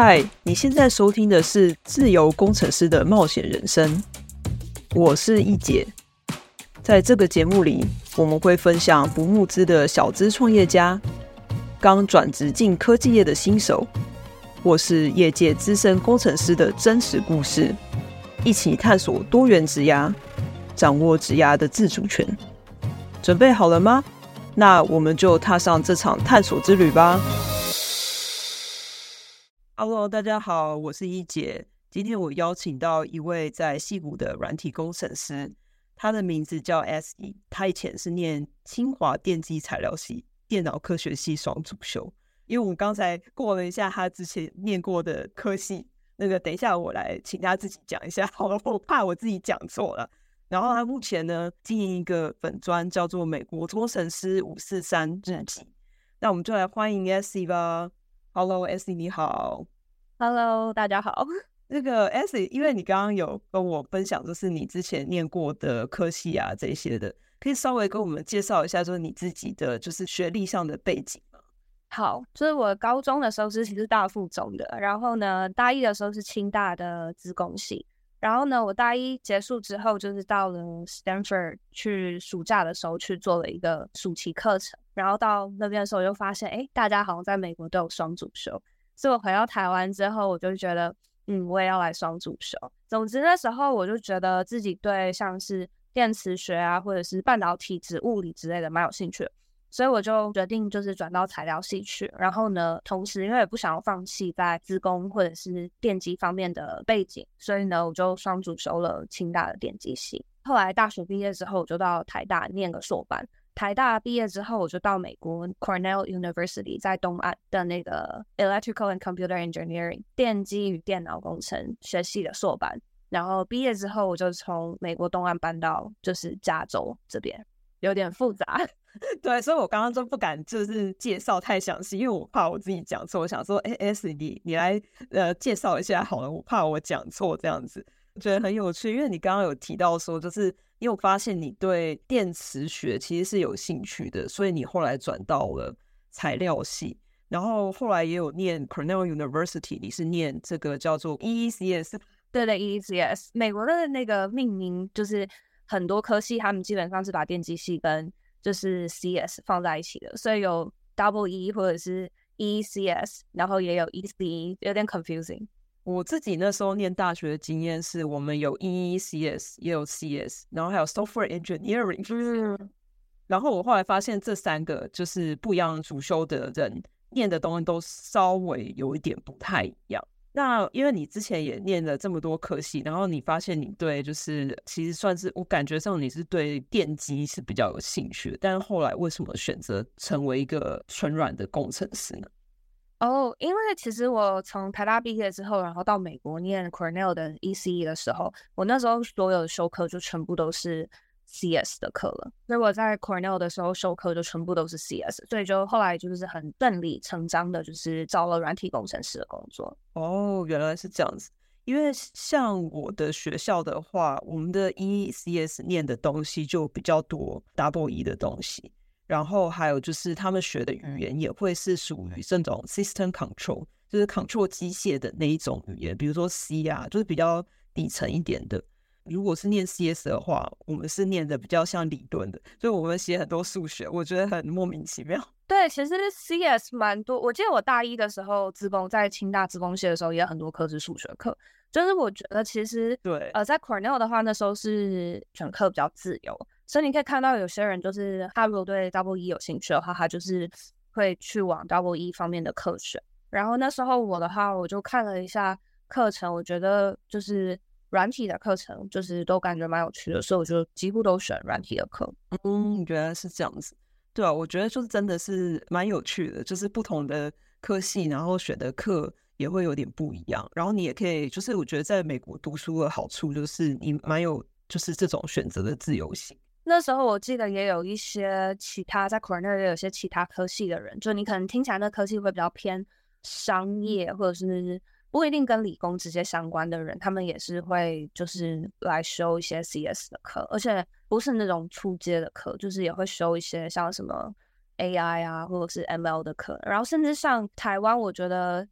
嗨，你现在收听的是《自由工程师的冒险人生》，我是易姐。在这个节目里，我们会分享不募资的小资创业家、刚转职进科技业的新手，或是业界资深工程师的真实故事，一起探索多元职涯，掌握职涯的自主权。准备好了吗？那我们就踏上这场探索之旅吧。Hello，大家好，我是一姐。今天我邀请到一位在戏谷的软体工程师，他的名字叫 Esli。他以前是念清华电机材料系、电脑科学系双主修。因为我们刚才过了一下他之前念过的科系，那个等一下我来请他自己讲一下，好了，我怕我自己讲错了。然后他目前呢经营一个粉专，叫做美国工程师五四三日记。那我们就来欢迎 Esli 吧。Hello，Esli，你好。Hello，大家好。那个 Esli，因为你刚刚有跟我分享，就是你之前念过的科系啊这些的，可以稍微跟我们介绍一下，就是你自己的就是学历上的背景吗？好，就是我高中的时候是其实大附中的，然后呢，大一的时候是清大的资工系，然后呢，我大一结束之后就是到了 Stanford 去暑假的时候去做了一个暑期课程，然后到那边的时候就发现，哎，大家好像在美国都有双主修。所以我回到台湾之后，我就觉得，嗯，我也要来双主修。总之那时候我就觉得自己对像是电磁学啊，或者是半导体质、物理之类的蛮有兴趣，所以我就决定就是转到材料系去。然后呢，同时因为也不想要放弃在资工或者是电机方面的背景，所以呢，我就双主修了清大的电机系。后来大学毕业之后，我就到台大念个硕班。台大毕业之后，我就到美国 Cornell University 在东岸的那个 Electrical and Computer Engineering 电机与电脑工程学系的硕班。然后毕业之后，我就从美国东岸搬到就是加州这边，有点复杂。对，所以我刚刚就不敢就是介绍太详细，因为我怕我自己讲错。我想说，哎，S，你你来呃介绍一下好了，我怕我讲错这样子。觉得很有趣，因为你刚刚有提到说，就是。因为我发现你对电磁学其实是有兴趣的，所以你后来转到了材料系，然后后来也有念 Cornell University，你是念这个叫做 EECS，对的 EECS，美国的那个命名就是很多科系，他们基本上是把电机系跟就是 CS 放在一起的，所以有 Double E 或者是 EECS，然后也有 E C，有点 confusing。我自己那时候念大学的经验是，我们有 EECS，也有 CS，然后还有 Software Engineering。嗯。然后我后来发现，这三个就是不一样主修的人念的东西都稍微有一点不太一样。那因为你之前也念了这么多科系，然后你发现你对就是其实算是我感觉上你是对电机是比较有兴趣的，但是后来为什么选择成为一个纯软的工程师呢？哦，因为其实我从台大毕业之后，然后到美国念 Cornell 的 ECE 的时候，我那时候所有的修课就全部都是 CS 的课了。所以我在 Cornell 的时候修课就全部都是 CS，所以就后来就是很顺理成章的，就是找了软体工程师的工作。哦，原来是这样子。因为像我的学校的话，我们的 ECS 念的东西就比较多 Double E 的东西。然后还有就是，他们学的语言也会是属于这种 system control，就是 control 机械的那一种语言，比如说 C 啊，就是比较底层一点的。如果是念 CS 的话，我们是念的比较像理论的，所以我们写很多数学，我觉得很莫名其妙。对，其实 CS 蛮多。我记得我大一的时候，资工在清大资工系的时候，也有很多科是数学课。就是我觉得其实对，呃，在 Cornell 的话，那时候是选课比较自由。所以你可以看到，有些人就是他如果对 Double E 有兴趣的话，他就是会去往 Double E 方面的课选。然后那时候我的话，我就看了一下课程，我觉得就是软体的课程，就是都感觉蛮有趣的，所以我就几乎都选软体的课。嗯，原来是这样子。对啊，我觉得就是真的是蛮有趣的，就是不同的科系，然后选的课也会有点不一样。然后你也可以，就是我觉得在美国读书的好处就是你蛮有，就是这种选择的自由性。那时候我记得也有一些其他在 Cornell 也有些其他科系的人，就你可能听起来那科系会比较偏商业，或者是不一定跟理工直接相关的人，他们也是会就是来修一些 CS 的课，而且不是那种初阶的课，就是也会修一些像什么 AI 啊，或者是 ML 的课。然后甚至像台湾，我觉得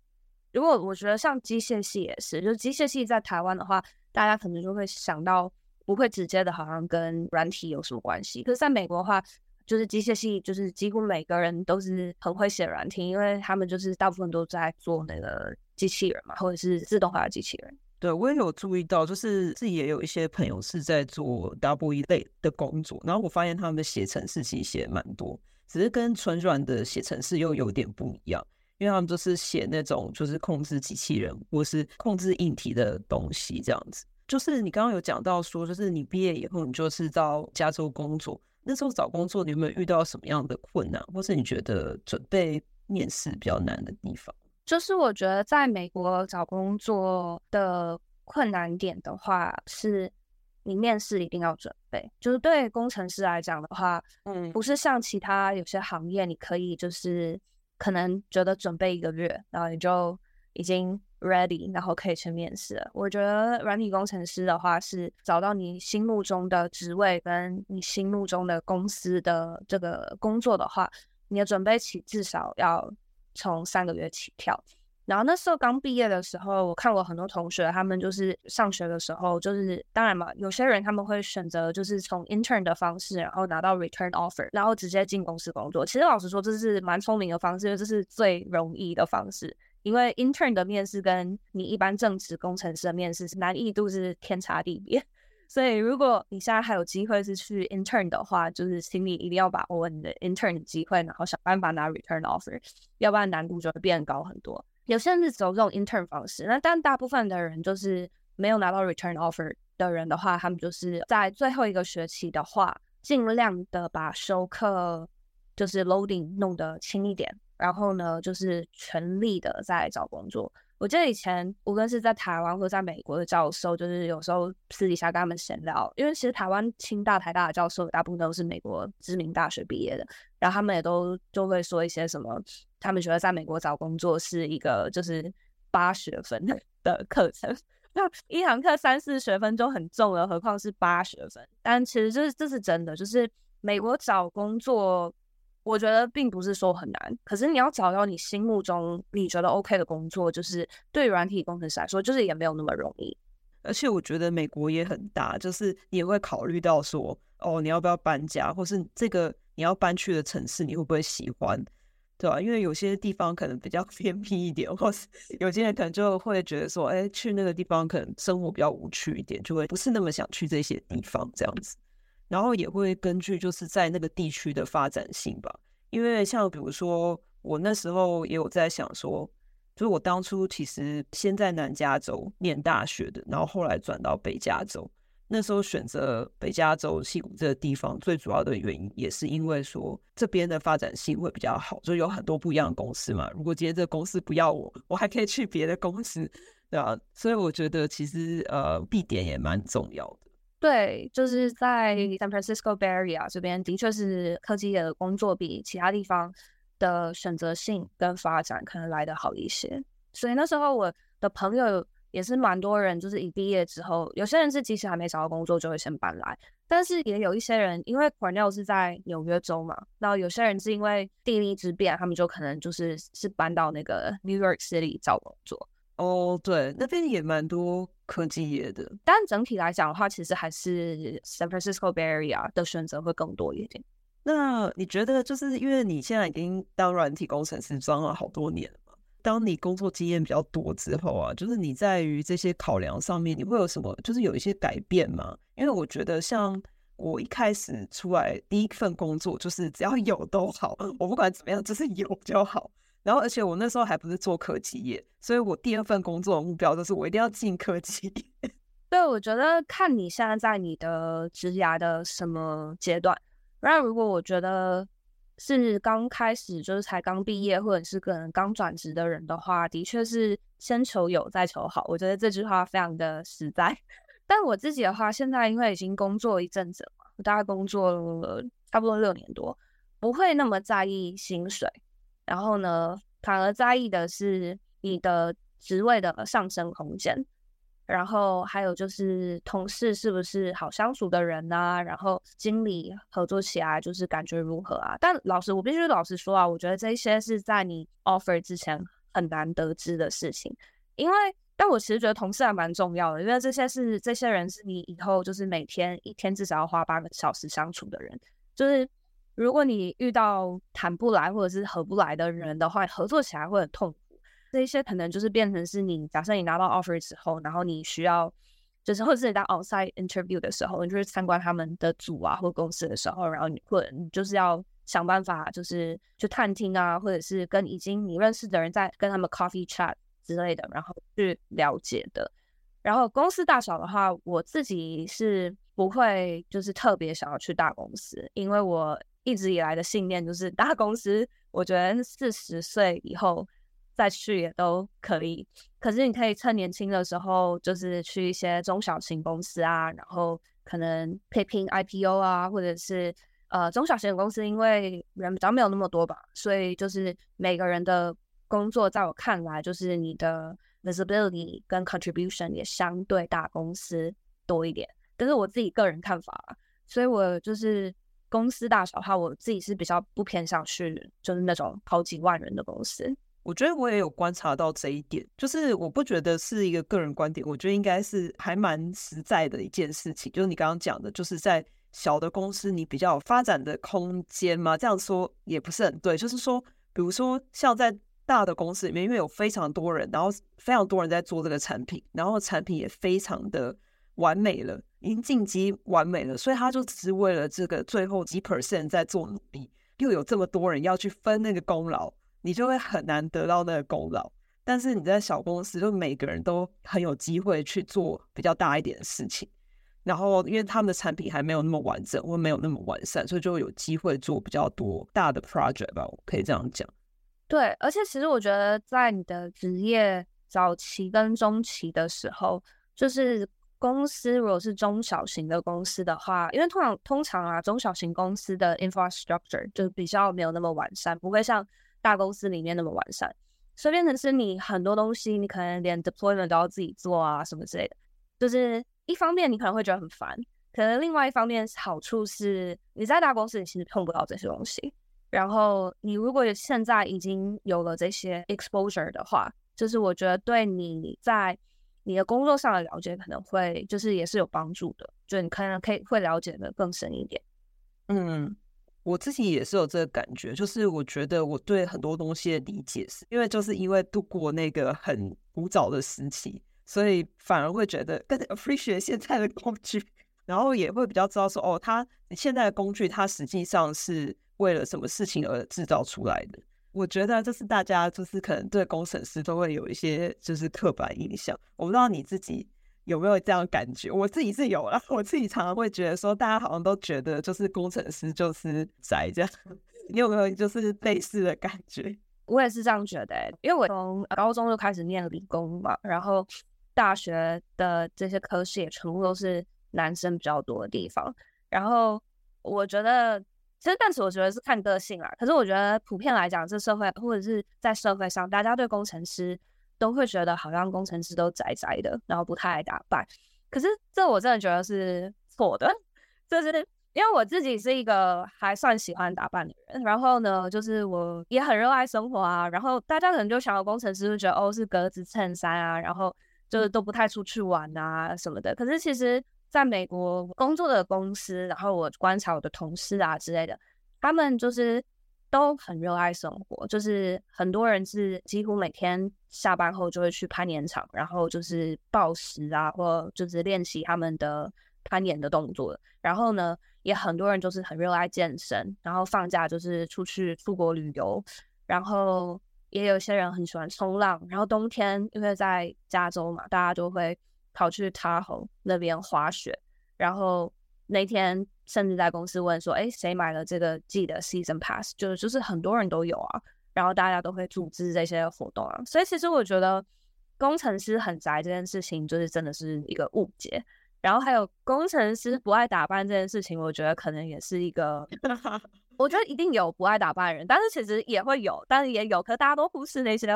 如果我觉得像机械系也是，就机械系在台湾的话，大家可能就会想到。不会直接的，好像跟软体有什么关系。可是在美国的话，就是机械系，就是几乎每个人都是很会写软体，因为他们就是大部分都在做那个机器人嘛，或者是自动化的机器人。对，我也有注意到，就是自己也有一些朋友是在做 W 一类的工作，然后我发现他们的写程式其实写蛮多，只是跟纯软的写程式又有点不一样，因为他们都是写那种就是控制机器人或是控制硬体的东西这样子。就是你刚刚有讲到说，就是你毕业以后，你就是到加州工作。那时候找工作，你有没有遇到什么样的困难，或是你觉得准备面试比较难的地方？就是我觉得在美国找工作的困难点的话，是你面试一定要准备。就是对工程师来讲的话，嗯，不是像其他有些行业，你可以就是可能觉得准备一个月，然后你就已经。ready，然后可以去面试。我觉得软体工程师的话，是找到你心目中的职位跟你心目中的公司的这个工作的话，你的准备期至少要从三个月起跳。然后那时候刚毕业的时候，我看过很多同学，他们就是上学的时候，就是当然嘛，有些人他们会选择就是从 intern 的方式，然后拿到 return offer，然后直接进公司工作。其实老实说，这是蛮聪明的方式，这是最容易的方式。因为 intern 的面试跟你一般正职工程师的面试是难易度是天差地别，所以如果你现在还有机会是去 intern 的话，就是请你一定要把握你的 intern 的机会，然后想办法拿 return offer，要不然难度就会变高很多。有些人是走这种 intern 方式，那但大部分的人就是没有拿到 return offer 的人的话，他们就是在最后一个学期的话，尽量的把修课就是 loading 弄得轻一点。然后呢，就是全力的在找工作。我记得以前无论是在台湾或在美国的教授，就是有时候私底下跟他们闲聊，因为其实台湾清大、台大的教授大部分都是美国知名大学毕业的，然后他们也都就会说一些什么，他们觉得在美国找工作是一个就是八学分的 课程，那一堂课三四学分就很重了，何况是八学分。但其实这是这是真的，就是美国找工作。我觉得并不是说很难，可是你要找到你心目中你觉得 OK 的工作，就是对软体工程师来说，就是也没有那么容易。而且我觉得美国也很大，就是你也会考虑到说，哦，你要不要搬家，或是这个你要搬去的城市你会不会喜欢，对吧？因为有些地方可能比较 偏僻一点，或是有些人可能就会觉得说，哎，去那个地方可能生活比较无趣一点，就会不是那么想去这些地方这样子。然后也会根据就是在那个地区的发展性吧，因为像比如说我那时候也有在想说，就是我当初其实先在南加州念大学的，然后后来转到北加州。那时候选择北加州西谷这个地方，最主要的原因也是因为说这边的发展性会比较好，就有很多不一样的公司嘛。如果今天这个公司不要我，我还可以去别的公司，对吧？所以我觉得其实呃，地点也蛮重要的。对，就是在 San Francisco Bay Area 这边，的确是科技业的工作比其他地方的选择性跟发展可能来得好一些。所以那时候我的朋友也是蛮多人，就是一毕业之后，有些人是即使还没找到工作就会先搬来，但是也有一些人，因为 Cornell 是在纽约州嘛，然后有些人是因为地利之便，他们就可能就是是搬到那个 New York City 找工作。哦，对，那边也蛮多科技业的，但整体来讲的话，其实还是 San Francisco Bay Area 的选择会更多一点。那你觉得，就是因为你现在已经当软体工程师装了好多年了嘛？当你工作经验比较多之后啊，就是你在于这些考量上面，你会有什么，就是有一些改变吗？因为我觉得，像我一开始出来第一份工作，就是只要有都好，我不管怎么样，就是有就好。然后，而且我那时候还不是做科技业，所以我第二份工作的目标就是我一定要进科技业。对，我觉得看你现在在你的职涯的什么阶段。那如果我觉得是刚开始就是才刚毕业或者是可能刚转职的人的话，的确是先求有再求好。我觉得这句话非常的实在。但我自己的话，现在因为已经工作一阵子了，我大概工作了差不多六年多，不会那么在意薪水。然后呢，反而在意的是你的职位的上升空间。然后还有就是同事是不是好相处的人啊？然后经理合作起来就是感觉如何啊？但老实，我必须老实说啊，我觉得这些是在你 offer 之前很难得知的事情，因为。但我其实觉得同事还蛮重要的，因为这些是这些人是你以后就是每天一天至少要花八个小时相处的人。就是如果你遇到谈不来或者是合不来的人的话，合作起来会很痛苦。这一些可能就是变成是你假设你拿到 offer 之后，然后你需要就是或者是你在 outside interview 的时候，你就是参观他们的组啊或公司的时候，然后你或者你就是要想办法就是去探听啊，或者是跟已经你认识的人在跟他们 coffee chat。之类的，然后去了解的。然后公司大小的话，我自己是不会就是特别想要去大公司，因为我一直以来的信念就是大公司，我觉得四十岁以后再去也都可以。可是你可以趁年轻的时候，就是去一些中小型公司啊，然后可能可以拼 IPO 啊，或者是呃中小型的公司，因为人比较没有那么多吧，所以就是每个人的。工作在我看来，就是你的 visibility 跟 contribution 也相对大公司多一点，但是我自己个人看法，所以我就是公司大小的话，我自己是比较不偏向去就是那种好几万人的公司。我觉得我也有观察到这一点，就是我不觉得是一个个人观点，我觉得应该是还蛮实在的一件事情。就是你刚刚讲的，就是在小的公司你比较有发展的空间嘛，这样说也不是很对。就是说，比如说像在大的公司里面，因为有非常多人，然后非常多人在做这个产品，然后产品也非常的完美了，已经晋级完美了，所以他就只是为了这个最后几 percent 在做努力，又有这么多人要去分那个功劳，你就会很难得到那个功劳。但是你在小公司，就每个人都很有机会去做比较大一点的事情，然后因为他们的产品还没有那么完整，或没有那么完善，所以就有机会做比较多大的 project 吧，我可以这样讲。对，而且其实我觉得，在你的职业早期跟中期的时候，就是公司如果是中小型的公司的话，因为通常通常啊，中小型公司的 infrastructure 就比较没有那么完善，不会像大公司里面那么完善，所以变成是你很多东西，你可能连 deployment 都要自己做啊，什么之类的。就是一方面你可能会觉得很烦，可能另外一方面好处是你在大公司你其实碰不到这些东西。然后你如果现在已经有了这些 exposure 的话，就是我觉得对你在你的工作上的了解可能会就是也是有帮助的，就你可能可以会了解的更深一点。嗯，我自己也是有这个感觉，就是我觉得我对很多东西的理解是因为就是因为度过那个很古早的时期，所以反而会觉得更 appreciate 现在的工具，然后也会比较知道说哦，它现在的工具它实际上是。为了什么事情而制造出来的？我觉得就是大家就是可能对工程师都会有一些就是刻板印象。我不知道你自己有没有这样感觉？我自己是有啦，我自己常常会觉得说，大家好像都觉得就是工程师就是宅这样。你有没有就是类似的感觉？我也是这样觉得，因为我从高中就开始念理工嘛，然后大学的这些科系也全部都是男生比较多的地方，然后我觉得。其实，但是我觉得是看个性啦。可是我觉得普遍来讲，这社会或者是在社会上，大家对工程师都会觉得好像工程师都宅宅的，然后不太爱打扮。可是这我真的觉得是错的，就是因为我自己是一个还算喜欢打扮的人，然后呢，就是我也很热爱生活啊。然后大家可能就想到工程师就觉得哦是格子衬衫啊，然后就是都不太出去玩啊什么的。可是其实。在美国工作的公司，然后我观察我的同事啊之类的，他们就是都很热爱生活，就是很多人是几乎每天下班后就会去攀岩场，然后就是暴食啊，或就是练习他们的攀岩的动作。然后呢，也很多人就是很热爱健身，然后放假就是出去出国旅游，然后也有些人很喜欢冲浪，然后冬天因为在加州嘛，大家就会。跑去 Tahoe 那边滑雪，然后那天甚至在公司问说，哎，谁买了这个季的 Season Pass？就是就是很多人都有啊，然后大家都会组织这些活动啊。所以其实我觉得工程师很宅这件事情，就是真的是一个误解。然后还有工程师不爱打扮这件事情，我觉得可能也是一个，我觉得一定有不爱打扮的人，但是其实也会有，但是也有，可是大家都忽视那些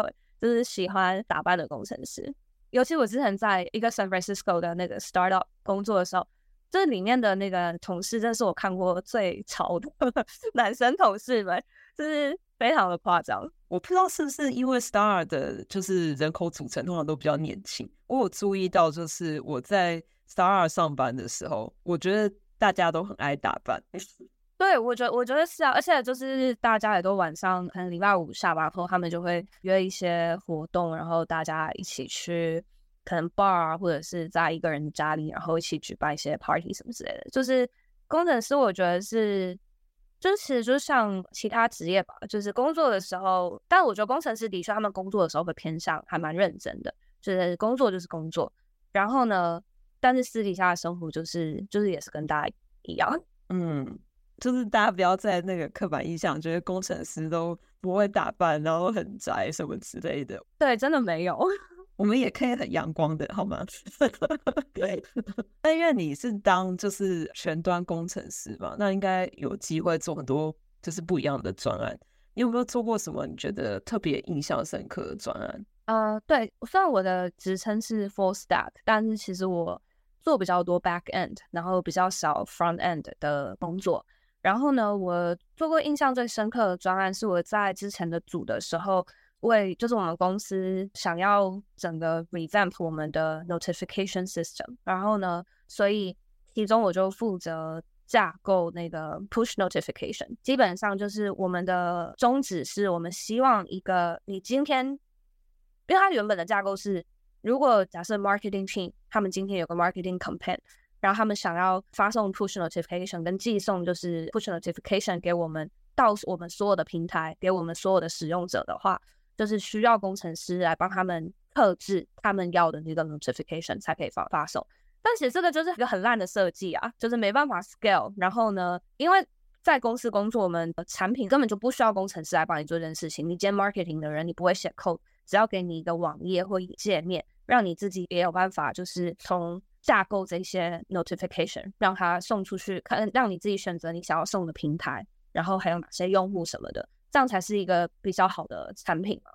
就是喜欢打扮的工程师。尤其我之前在一个 San Francisco 的那个 startup 工作的时候，这里面的那个同事，真是我看过最潮的 男生同事们，就是非常的夸张。我不知道是不是因为 Star 的，就是人口组成通常都比较年轻。我有注意到，就是我在 Star 上班的时候，我觉得大家都很爱打扮。对，我觉得我觉得是啊，而且就是大家也都晚上可能礼拜五下班后，他们就会约一些活动，然后大家一起去可能 bar，或者是在一个人家里，然后一起举办一些 party 什么之类的。就是工程师，我觉得是，就是其实就像其他职业吧，就是工作的时候，但我觉得工程师的确他们工作的时候会偏向还蛮认真的，就是工作就是工作，然后呢，但是私底下的生活就是就是也是跟大家一样，嗯。就是大家不要在那个刻板印象，觉得工程师都不会打扮，然后很宅什么之类的。对，真的没有，我们也可以很阳光的，好吗？对。但因为你是当就是全端工程师嘛，那应该有机会做很多就是不一样的专案。你有没有做过什么你觉得特别印象深刻的专案？呃，对，虽然我的职称是 Full Stack，但是其实我做比较多 Back End，然后比较少 Front End 的工作。然后呢，我做过印象最深刻的专案是我在之前的组的时候，为就是我们公司想要整个 revamp 我们的 notification system。然后呢，所以其中我就负责架构那个 push notification。基本上就是我们的宗旨是我们希望一个你今天，因为它原本的架构是，如果假设 marketing team 他们今天有个 marketing campaign。然后他们想要发送 push notification 跟寄送就是 push notification 给我们到我们所有的平台，给我们所有的使用者的话，就是需要工程师来帮他们特制他们要的那个 notification 才可以发发送。但其实这个就是一个很烂的设计啊，就是没办法 scale。然后呢，因为在公司工作，我们的产品根本就不需要工程师来帮你做这件事情。你兼 marketing 的人，你不会写 code，只要给你一个网页或界面，让你自己也有办法，就是从架构这些 notification，让它送出去，看让你自己选择你想要送的平台，然后还有哪些用户什么的，这样才是一个比较好的产品嘛。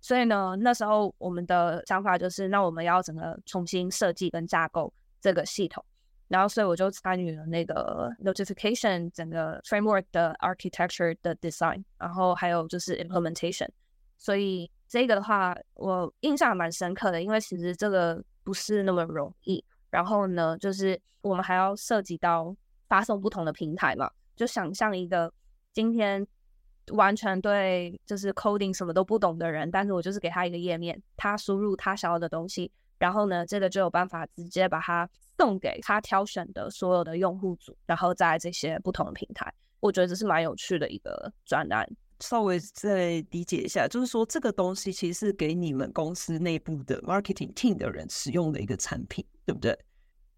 所以呢，那时候我们的想法就是，那我们要整个重新设计跟架构这个系统，然后所以我就参与了那个 notification 整个 framework 的 architecture 的 design，然后还有就是 implementation。所以这个的话，我印象蛮深刻的，因为其实这个不是那么容易。然后呢，就是我们还要涉及到发送不同的平台嘛，就想象一个今天完全对就是 coding 什么都不懂的人，但是我就是给他一个页面，他输入他想要的东西，然后呢，这个就有办法直接把它送给他挑选的所有的用户组，然后在这些不同的平台，我觉得这是蛮有趣的一个专案。稍微再理解一下，就是说这个东西其实是给你们公司内部的 marketing team 的人使用的一个产品，对不对？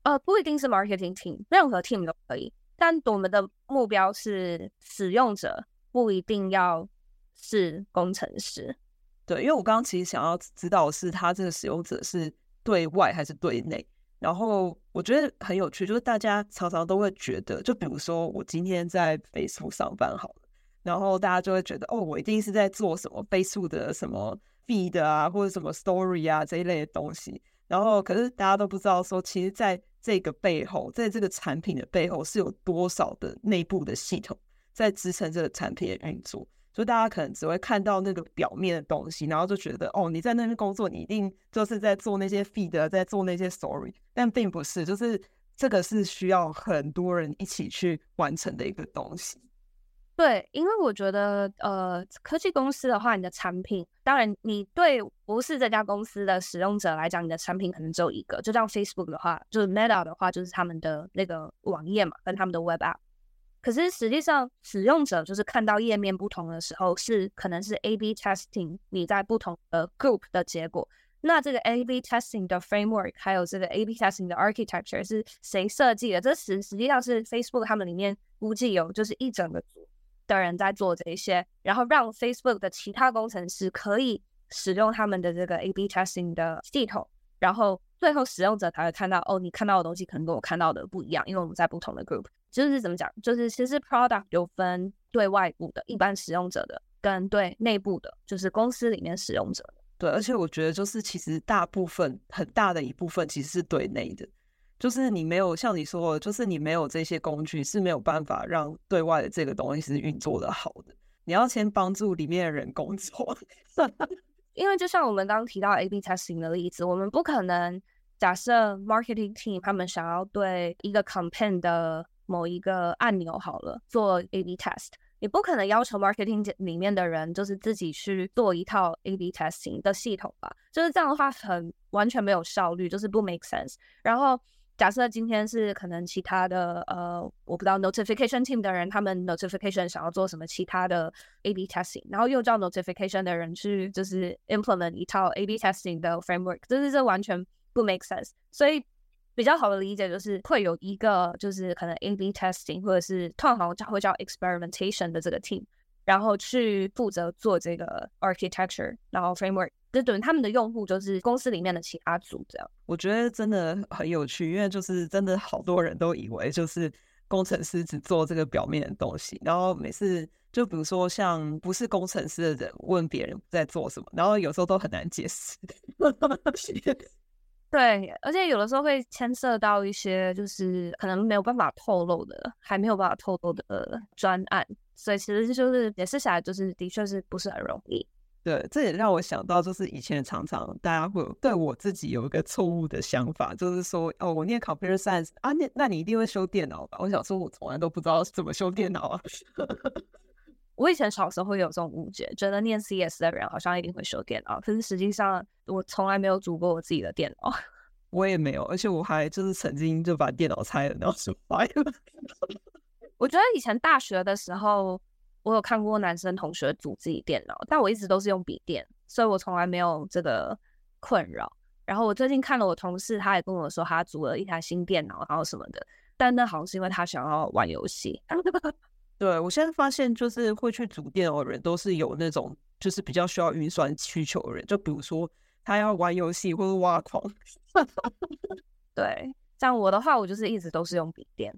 呃，不一定是 marketing team，任何 team 都可以。但我们的目标是使用者，不一定要是工程师。对，因为我刚刚其实想要知道的是他这个使用者是对外还是对内。然后我觉得很有趣，就是大家常常都会觉得，就比如说我今天在 Facebook 上班好了。然后大家就会觉得，哦，我一定是在做什么倍速的什么 feed 啊，或者什么 story 啊这一类的东西。然后，可是大家都不知道说，其实在这个背后，在这个产品的背后，是有多少的内部的系统在支撑这个产品的运作。所以大家可能只会看到那个表面的东西，然后就觉得，哦，你在那边工作，你一定就是在做那些 feed，在做那些 story。但并不是，就是这个是需要很多人一起去完成的一个东西。对，因为我觉得，呃，科技公司的话，你的产品，当然，你对不是这家公司的使用者来讲，你的产品可能只有一个。就像 Facebook 的话，就是 Meta 的话，就是他们的那个网页嘛，跟他们的 Web App。可是实际上，使用者就是看到页面不同的时候，是可能是 A/B testing 你在不同的 group 的结果。那这个 A/B testing 的 framework 还有这个 A/B testing 的 architecture 是谁设计的？这实实际上是 Facebook 他们里面估计有就是一整个组的人在做这一些，然后让 Facebook 的其他工程师可以使用他们的这个 A/B testing 的系统，然后最后使用者才会看到哦，你看到的东西可能跟我看到的不一样，因为我们在不同的 group。就是怎么讲？就是其实 product 有分对外部的一般使用者的，跟对内部的，就是公司里面使用者。对，而且我觉得就是其实大部分很大的一部分其实是对内的，就是你没有像你说的，就是你没有这些工具是没有办法让对外的这个东西是运作的好的。你要先帮助里面的人工作，因为就像我们刚刚提到 A/B testing 的例子，我们不可能假设 marketing team 他们想要对一个 campaign 的某一个按钮好了做 A/B test。你不可能要求 marketing 里面的人就是自己去做一套 A/B testing 的系统吧？就是这样的话，很完全没有效率，就是不 make sense。然后假设今天是可能其他的呃，我不知道 notification team 的人，他们 notification 想要做什么其他的 A/B testing，然后又叫 notification 的人去就是 implement 一套 A/B testing 的 framework，就是这完全不 make sense。所以。比较好的理解就是会有一个就是可能 A/B testing 或者是通常会叫 experimentation 的这个 team，然后去负责做这个 architecture，然后 framework，就等于他们的用户就是公司里面的其他组这样。我觉得真的很有趣，因为就是真的好多人都以为就是工程师只做这个表面的东西，然后每次就比如说像不是工程师的人问别人在做什么，然后有时候都很难解释。对，而且有的时候会牵涉到一些就是可能没有办法透露的，还没有办法透露的专案，所以其实就是解释起来就是的确是不是很容易。对，这也让我想到，就是以前常常大家会对我自己有一个错误的想法，就是说哦，我念 computer science 啊，那那你一定会修电脑吧？我想说，我从来都不知道怎么修电脑啊。我以前小时候会有这种误解，觉得念 CS 的人好像一定会修电脑，可是实际上我从来没有组过我自己的电脑。我也没有，而且我还就是曾经就把电脑拆了，然后就 坏了。我觉得以前大学的时候，我有看过男生同学组自己电脑，但我一直都是用笔电，所以我从来没有这个困扰。然后我最近看了我同事，他也跟我说他组了一台新电脑，然后什么的，但那好像是因为他想要玩游戏。对，我现在发现，就是会去组电脑的人，都是有那种就是比较需要运算需求的人。就比如说，他要玩游戏或者挖矿。对，像我的话，我就是一直都是用笔电。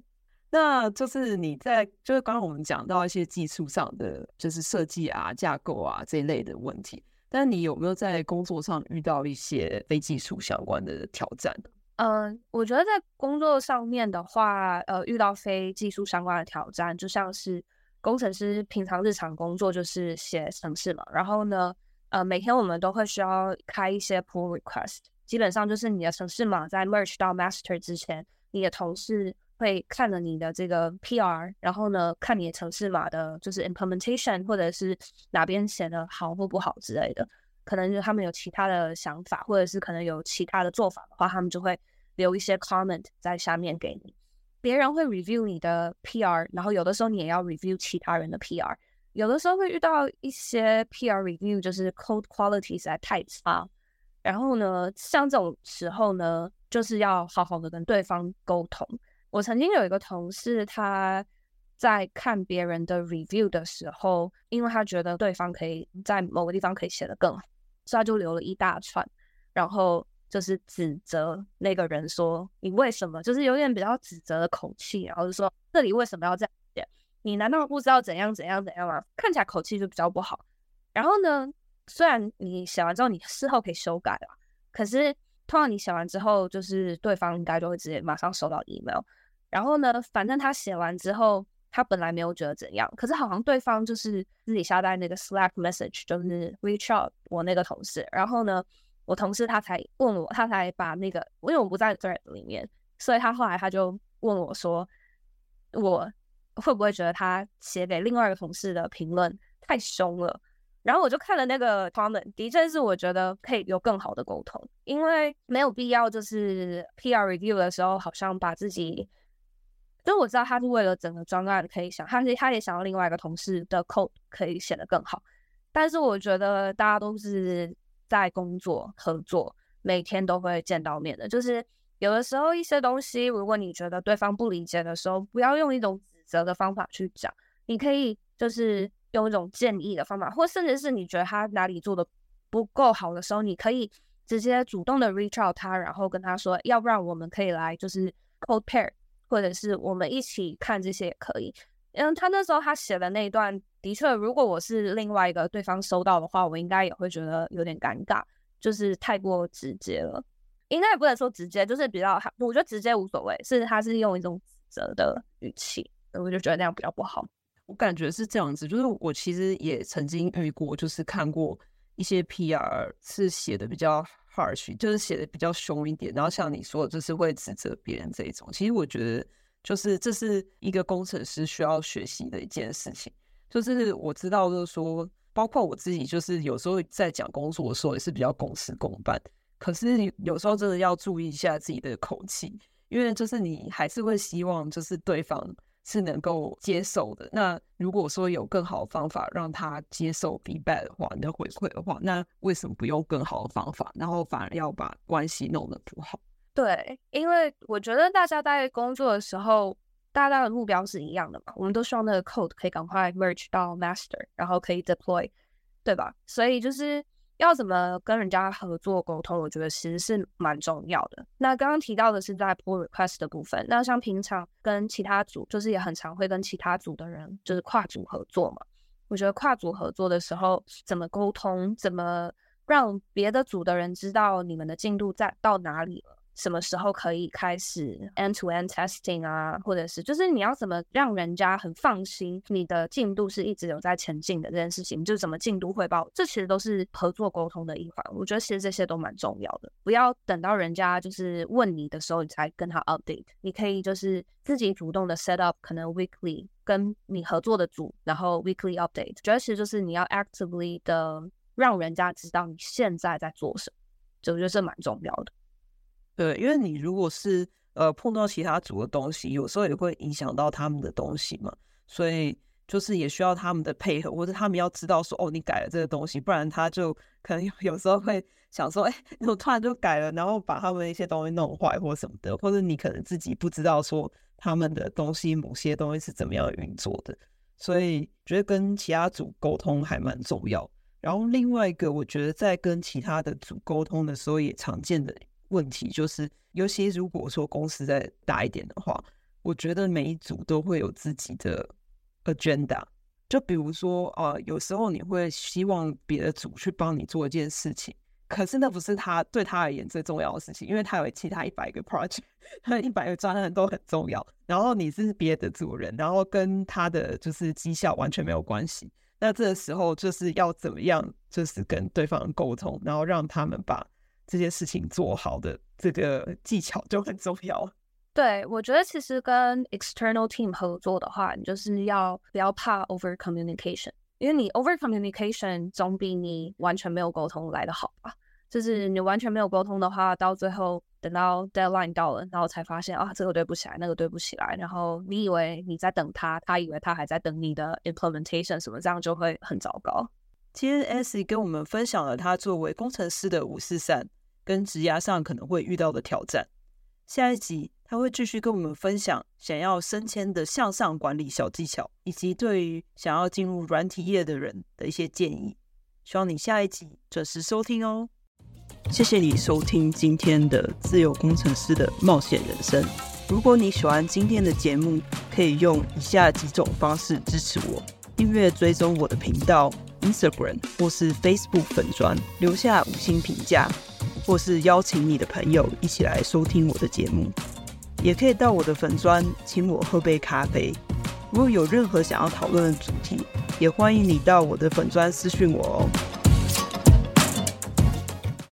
那就是你在，就是刚刚我们讲到一些技术上的，就是设计啊、架构啊这一类的问题。但你有没有在工作上遇到一些非技术相关的挑战？嗯、我觉得在工作上面的话，呃，遇到非技术相关的挑战，就像是工程师平常日常工作就是写程式嘛，然后呢，呃，每天我们都会需要开一些 pull request，基本上就是你的程式码在 merge 到 master 之前，你的同事会看了你的这个 PR，然后呢，看你的城市码的就是 implementation 或者是哪边写的好或不好之类的。可能就他们有其他的想法，或者是可能有其他的做法的话，他们就会留一些 comment 在下面给你。别人会 review 你的 PR，然后有的时候你也要 review 其他人的 PR。有的时候会遇到一些 PR review 就是 code quality 实在太差，然后呢，像这种时候呢，就是要好好的跟对方沟通。我曾经有一个同事，他在看别人的 review 的时候，因为他觉得对方可以在某个地方可以写得更好。所以他就留了一大串，然后就是指责那个人说：“你为什么？”就是有点比较指责的口气，然后就说：“这里为什么要这样写？你难道不知道怎样怎样怎样吗？”看起来口气就比较不好。然后呢，虽然你写完之后你事后可以修改了，可是通常你写完之后，就是对方应该就会直接马上收到 email。然后呢，反正他写完之后。他本来没有觉得怎样，可是好像对方就是自己下在那个 Slack message，就是 reach out 我那个同事，然后呢，我同事他才问我，他才把那个，因为我不在 thread 里面，所以他后来他就问我说，我会不会觉得他写给另外一个同事的评论太凶了？然后我就看了那个 comment，的确是我觉得可以有更好的沟通，因为没有必要就是 PR review 的时候，好像把自己。所以我知道他是为了整个专案可以想，他是他也想要另外一个同事的 code 可以写得更好。但是我觉得大家都是在工作合作，每天都会见到面的。就是有的时候一些东西，如果你觉得对方不理解的时候，不要用一种指责的方法去讲，你可以就是用一种建议的方法，或甚至是你觉得他哪里做的不够好的时候，你可以直接主动的 reach out 他，然后跟他说，要不然我们可以来就是 code pair，或者是我们一起看这些也可以。因为他那时候他写的那一段，的确，如果我是另外一个对方收到的话，我应该也会觉得有点尴尬，就是太过直接了。应该也不能说直接，就是比较，我觉得直接无所谓，是他是用一种指责的语气，我就觉得那样比较不好。我感觉是这样子，就是我其实也曾经遇过，就是看过一些 PR 是写的比较 harsh，就是写的比较凶一点，然后像你说的，就是会指责别人这一种。其实我觉得。就是这是一个工程师需要学习的一件事情。就是我知道，就是说，包括我自己，就是有时候在讲工作的时候也是比较公事公办。可是有时候真的要注意一下自己的口气，因为就是你还是会希望就是对方是能够接受的。那如果说有更好的方法让他接受 feedback 的话，你的回馈的话，那为什么不用更好的方法，然后反而要把关系弄得不好？对，因为我觉得大家在工作的时候，大家的目标是一样的嘛。我们都希望那个 code 可以赶快 merge 到 master，然后可以 deploy，对吧？所以就是要怎么跟人家合作沟通，我觉得其实是蛮重要的。那刚刚提到的是在 pull request 的部分，那像平常跟其他组，就是也很常会跟其他组的人就是跨组合作嘛。我觉得跨组合作的时候，怎么沟通，怎么让别的组的人知道你们的进度在到哪里了。什么时候可以开始 end-to-end testing 啊？或者是就是你要怎么让人家很放心，你的进度是一直有在前进的这件事情，就是怎么进度汇报，这其实都是合作沟通的一环。我觉得其实这些都蛮重要的，不要等到人家就是问你的时候，你才跟他 update。你可以就是自己主动的 set up 可能 weekly 跟你合作的组，然后 weekly update。主要其实就是你要 actively 的让人家知道你现在在做什么，就我觉得这蛮重要的。对，因为你如果是呃碰到其他组的东西，有时候也会影响到他们的东西嘛，所以就是也需要他们的配合，或者他们要知道说哦，你改了这个东西，不然他就可能有 有时候会想说，哎，我突然就改了，然后把他们一些东西弄坏或什么的，或者你可能自己不知道说他们的东西某些东西是怎么样运作的，所以觉得跟其他组沟通还蛮重要。然后另外一个，我觉得在跟其他的组沟通的时候，也常见的。问题就是，尤其如果说公司再大一点的话，我觉得每一组都会有自己的 agenda。就比如说，呃，有时候你会希望别的组去帮你做一件事情，可是那不是他对他而言最重要的事情，因为他有其他一百个 project，他一百个专案都很重要。然后你是别的组人，然后跟他的就是绩效完全没有关系。那这个时候就是要怎么样，就是跟对方沟通，然后让他们把。这件事情做好的这个技巧就很重要。对，我觉得其实跟 external team 合作的话，你就是要不要怕 over communication，因为你 over communication 总比你完全没有沟通来得好吧？就是你完全没有沟通的话，到最后等到 deadline 到了，然后才发现啊，这个对不起来，那个对不起来，然后你以为你在等他，他以为他还在等你的 implementation 什么，这样就会很糟糕。今天 S 跟我们分享了他作为工程师的五四三跟职涯上可能会遇到的挑战。下一集他会继续跟我们分享想要升迁的向上管理小技巧，以及对于想要进入软体业的人的一些建议。希望你下一集准时收听哦。谢谢你收听今天的自由工程师的冒险人生。如果你喜欢今天的节目，可以用以下几种方式支持我：订阅追踪我的频道。Instagram 或是 Facebook 粉砖留下五星评价，或是邀请你的朋友一起来收听我的节目，也可以到我的粉砖请我喝杯咖啡。如果有任何想要讨论的主题，也欢迎你到我的粉砖私讯我哦。